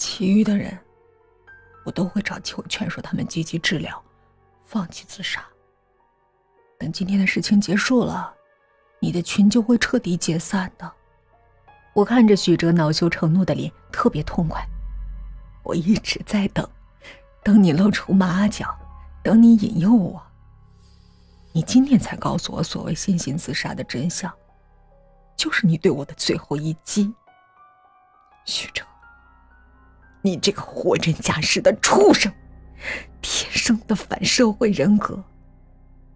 其余的人，我都会找机会劝说他们积极治疗，放弃自杀。等今天的事情结束了，你的群就会彻底解散的。我看着许哲恼羞成怒的脸，特别痛快。我一直在等，等你露出马脚，等你引诱我。你今天才告诉我所谓先行自杀的真相，就是你对我的最后一击。许哲，你这个货真价实的畜生，天生的反社会人格。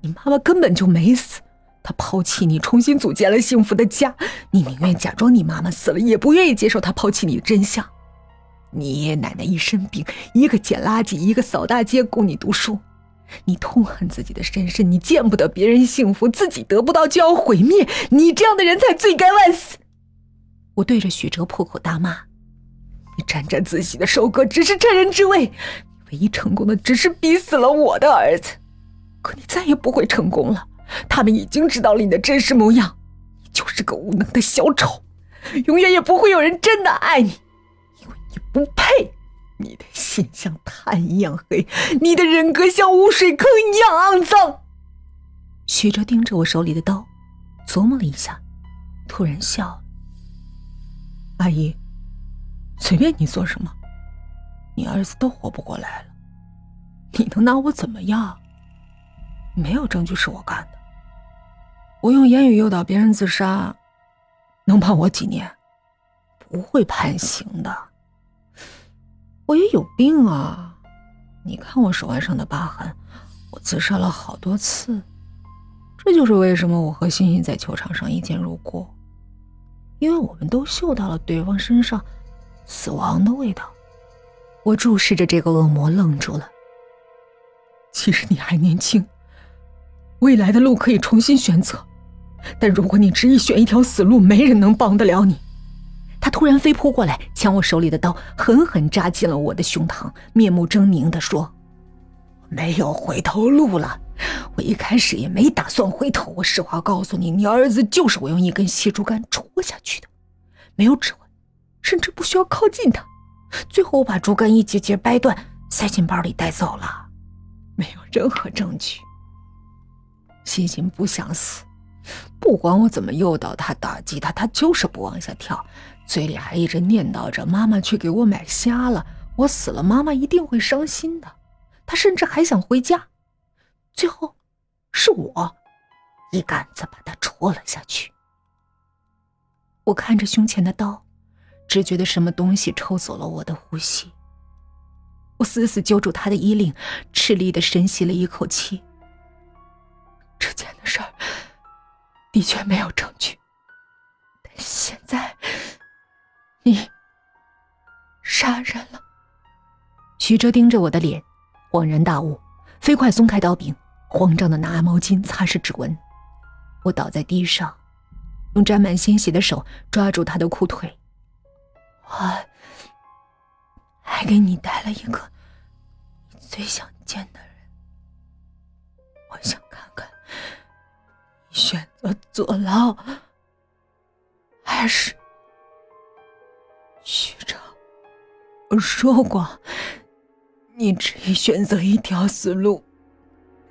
你妈妈根本就没死，她抛弃你，重新组建了幸福的家。你宁愿假装你妈妈死了，也不愿意接受她抛弃你的真相。你爷爷奶奶一身病，一个捡垃圾，一个扫大街，供你读书。你痛恨自己的身世，你见不得别人幸福，自己得不到就要毁灭。你这样的人才罪该万死！我对着许哲破口大骂：“你沾沾自喜的收割只是趁人之危，你唯一成功的只是逼死了我的儿子。”可你再也不会成功了，他们已经知道了你的真实模样，你就是个无能的小丑，永远也不会有人真的爱你，因为你不配。你的心像炭一样黑，你的人格像污水坑一样肮脏。许哲盯着我手里的刀，琢磨了一下，突然笑了：“阿姨，随便你做什么，你儿子都活不过来了，你能拿我怎么样？”没有证据是我干的，我用言语诱导别人自杀，能判我几年？不会判刑的。我也有病啊！你看我手腕上的疤痕，我自杀了好多次，这就是为什么我和欣欣在球场上一见如故，因为我们都嗅到了对方身上死亡的味道。我注视着这个恶魔，愣住了。其实你还年轻。未来的路可以重新选择，但如果你执意选一条死路，没人能帮得了你。他突然飞扑过来，抢我手里的刀，狠狠扎进了我的胸膛，面目狰狞地说：“没有回头路了。我一开始也没打算回头。我实话告诉你，你儿子就是我用一根细竹竿戳下去的，没有指纹，甚至不需要靠近他。最后我把竹竿一节节掰断，塞进包里带走了，没有任何证据。”欣欣不想死，不管我怎么诱导他、打击他，他就是不往下跳，嘴里还一直念叨着妈妈去给我买虾了，我死了妈妈一定会伤心的。他甚至还想回家，最后是我一杆子把他戳了下去。我看着胸前的刀，只觉得什么东西抽走了我的呼吸。我死死揪住他的衣领，吃力的深吸了一口气。之前的事儿的确没有证据，但现在你杀人了。徐哲盯着我的脸，恍然大悟，飞快松开刀柄，慌张的拿毛巾擦拭指纹。我倒在地上，用沾满鲜血的手抓住他的裤腿。我还给你带了一个你最想见的人，我想看看。选择坐牢，还是徐哲？我说过，你执意选择一条死路，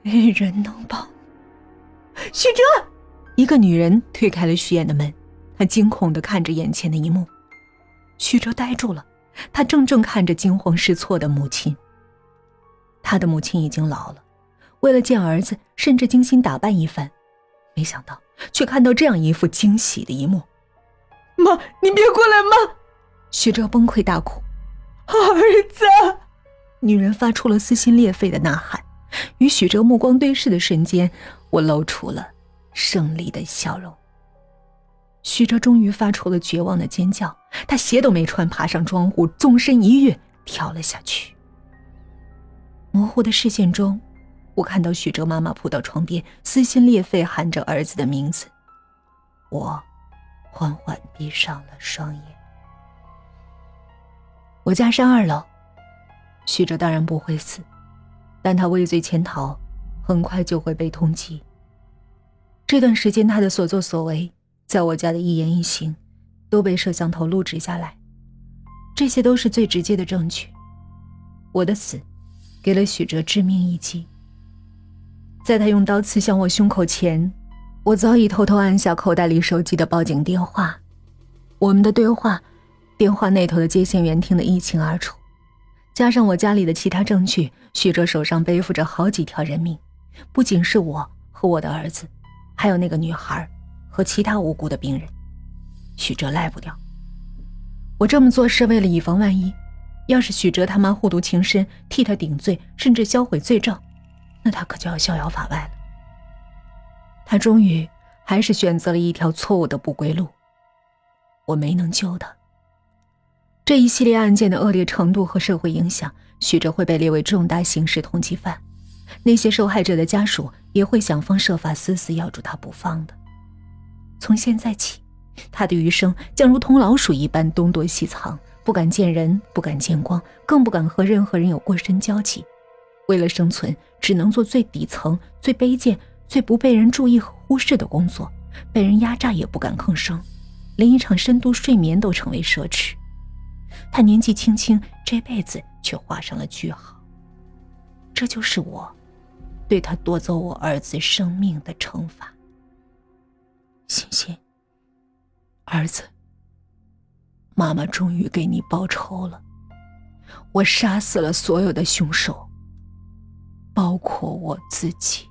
没人能帮。徐哲，一个女人推开了徐燕的门，她惊恐的看着眼前的一幕。许哲呆住了，他怔怔看着惊慌失措的母亲。他的母亲已经老了，为了见儿子，甚至精心打扮一番。没想到，却看到这样一副惊喜的一幕。妈，你别过来！妈，许哲崩溃大哭。儿子，女人发出了撕心裂肺的呐喊。与许哲目光对视的瞬间，我露出了胜利的笑容。许哲终于发出了绝望的尖叫，他鞋都没穿，爬上窗户，纵身一跃，跳了下去。模糊的视线中。我看到许哲妈妈扑到床边，撕心裂肺喊着儿子的名字。我缓缓闭上了双眼。我家山二楼，许哲当然不会死，但他畏罪潜逃，很快就会被通缉。这段时间他的所作所为，在我家的一言一行，都被摄像头录制下来。这些都是最直接的证据。我的死，给了许哲致命一击。在他用刀刺向我胸口前，我早已偷偷按下口袋里手机的报警电话。我们的对话，电话那头的接线员听得一清二楚。加上我家里的其他证据，许哲手上背负着好几条人命，不仅是我和我的儿子，还有那个女孩和其他无辜的病人。许哲赖不掉。我这么做是为了以防万一，要是许哲他妈护犊情深，替他顶罪，甚至销毁罪证，那他可就要逍遥法外了。他终于还是选择了一条错误的不归路。我没能救他。这一系列案件的恶劣程度和社会影响，许哲会被列为重大刑事通缉犯，那些受害者的家属也会想方设法死死咬住他不放的。从现在起。他的余生将如同老鼠一般东躲西藏，不敢见人，不敢见光，更不敢和任何人有过深交集。为了生存，只能做最底层、最卑贱、最不被人注意和忽视的工作。被人压榨也不敢吭声，连一场深度睡眠都成为奢侈。他年纪轻轻，这辈子却画上了句号。这就是我，对他夺走我儿子生命的惩罚。儿子，妈妈终于给你报仇了。我杀死了所有的凶手，包括我自己。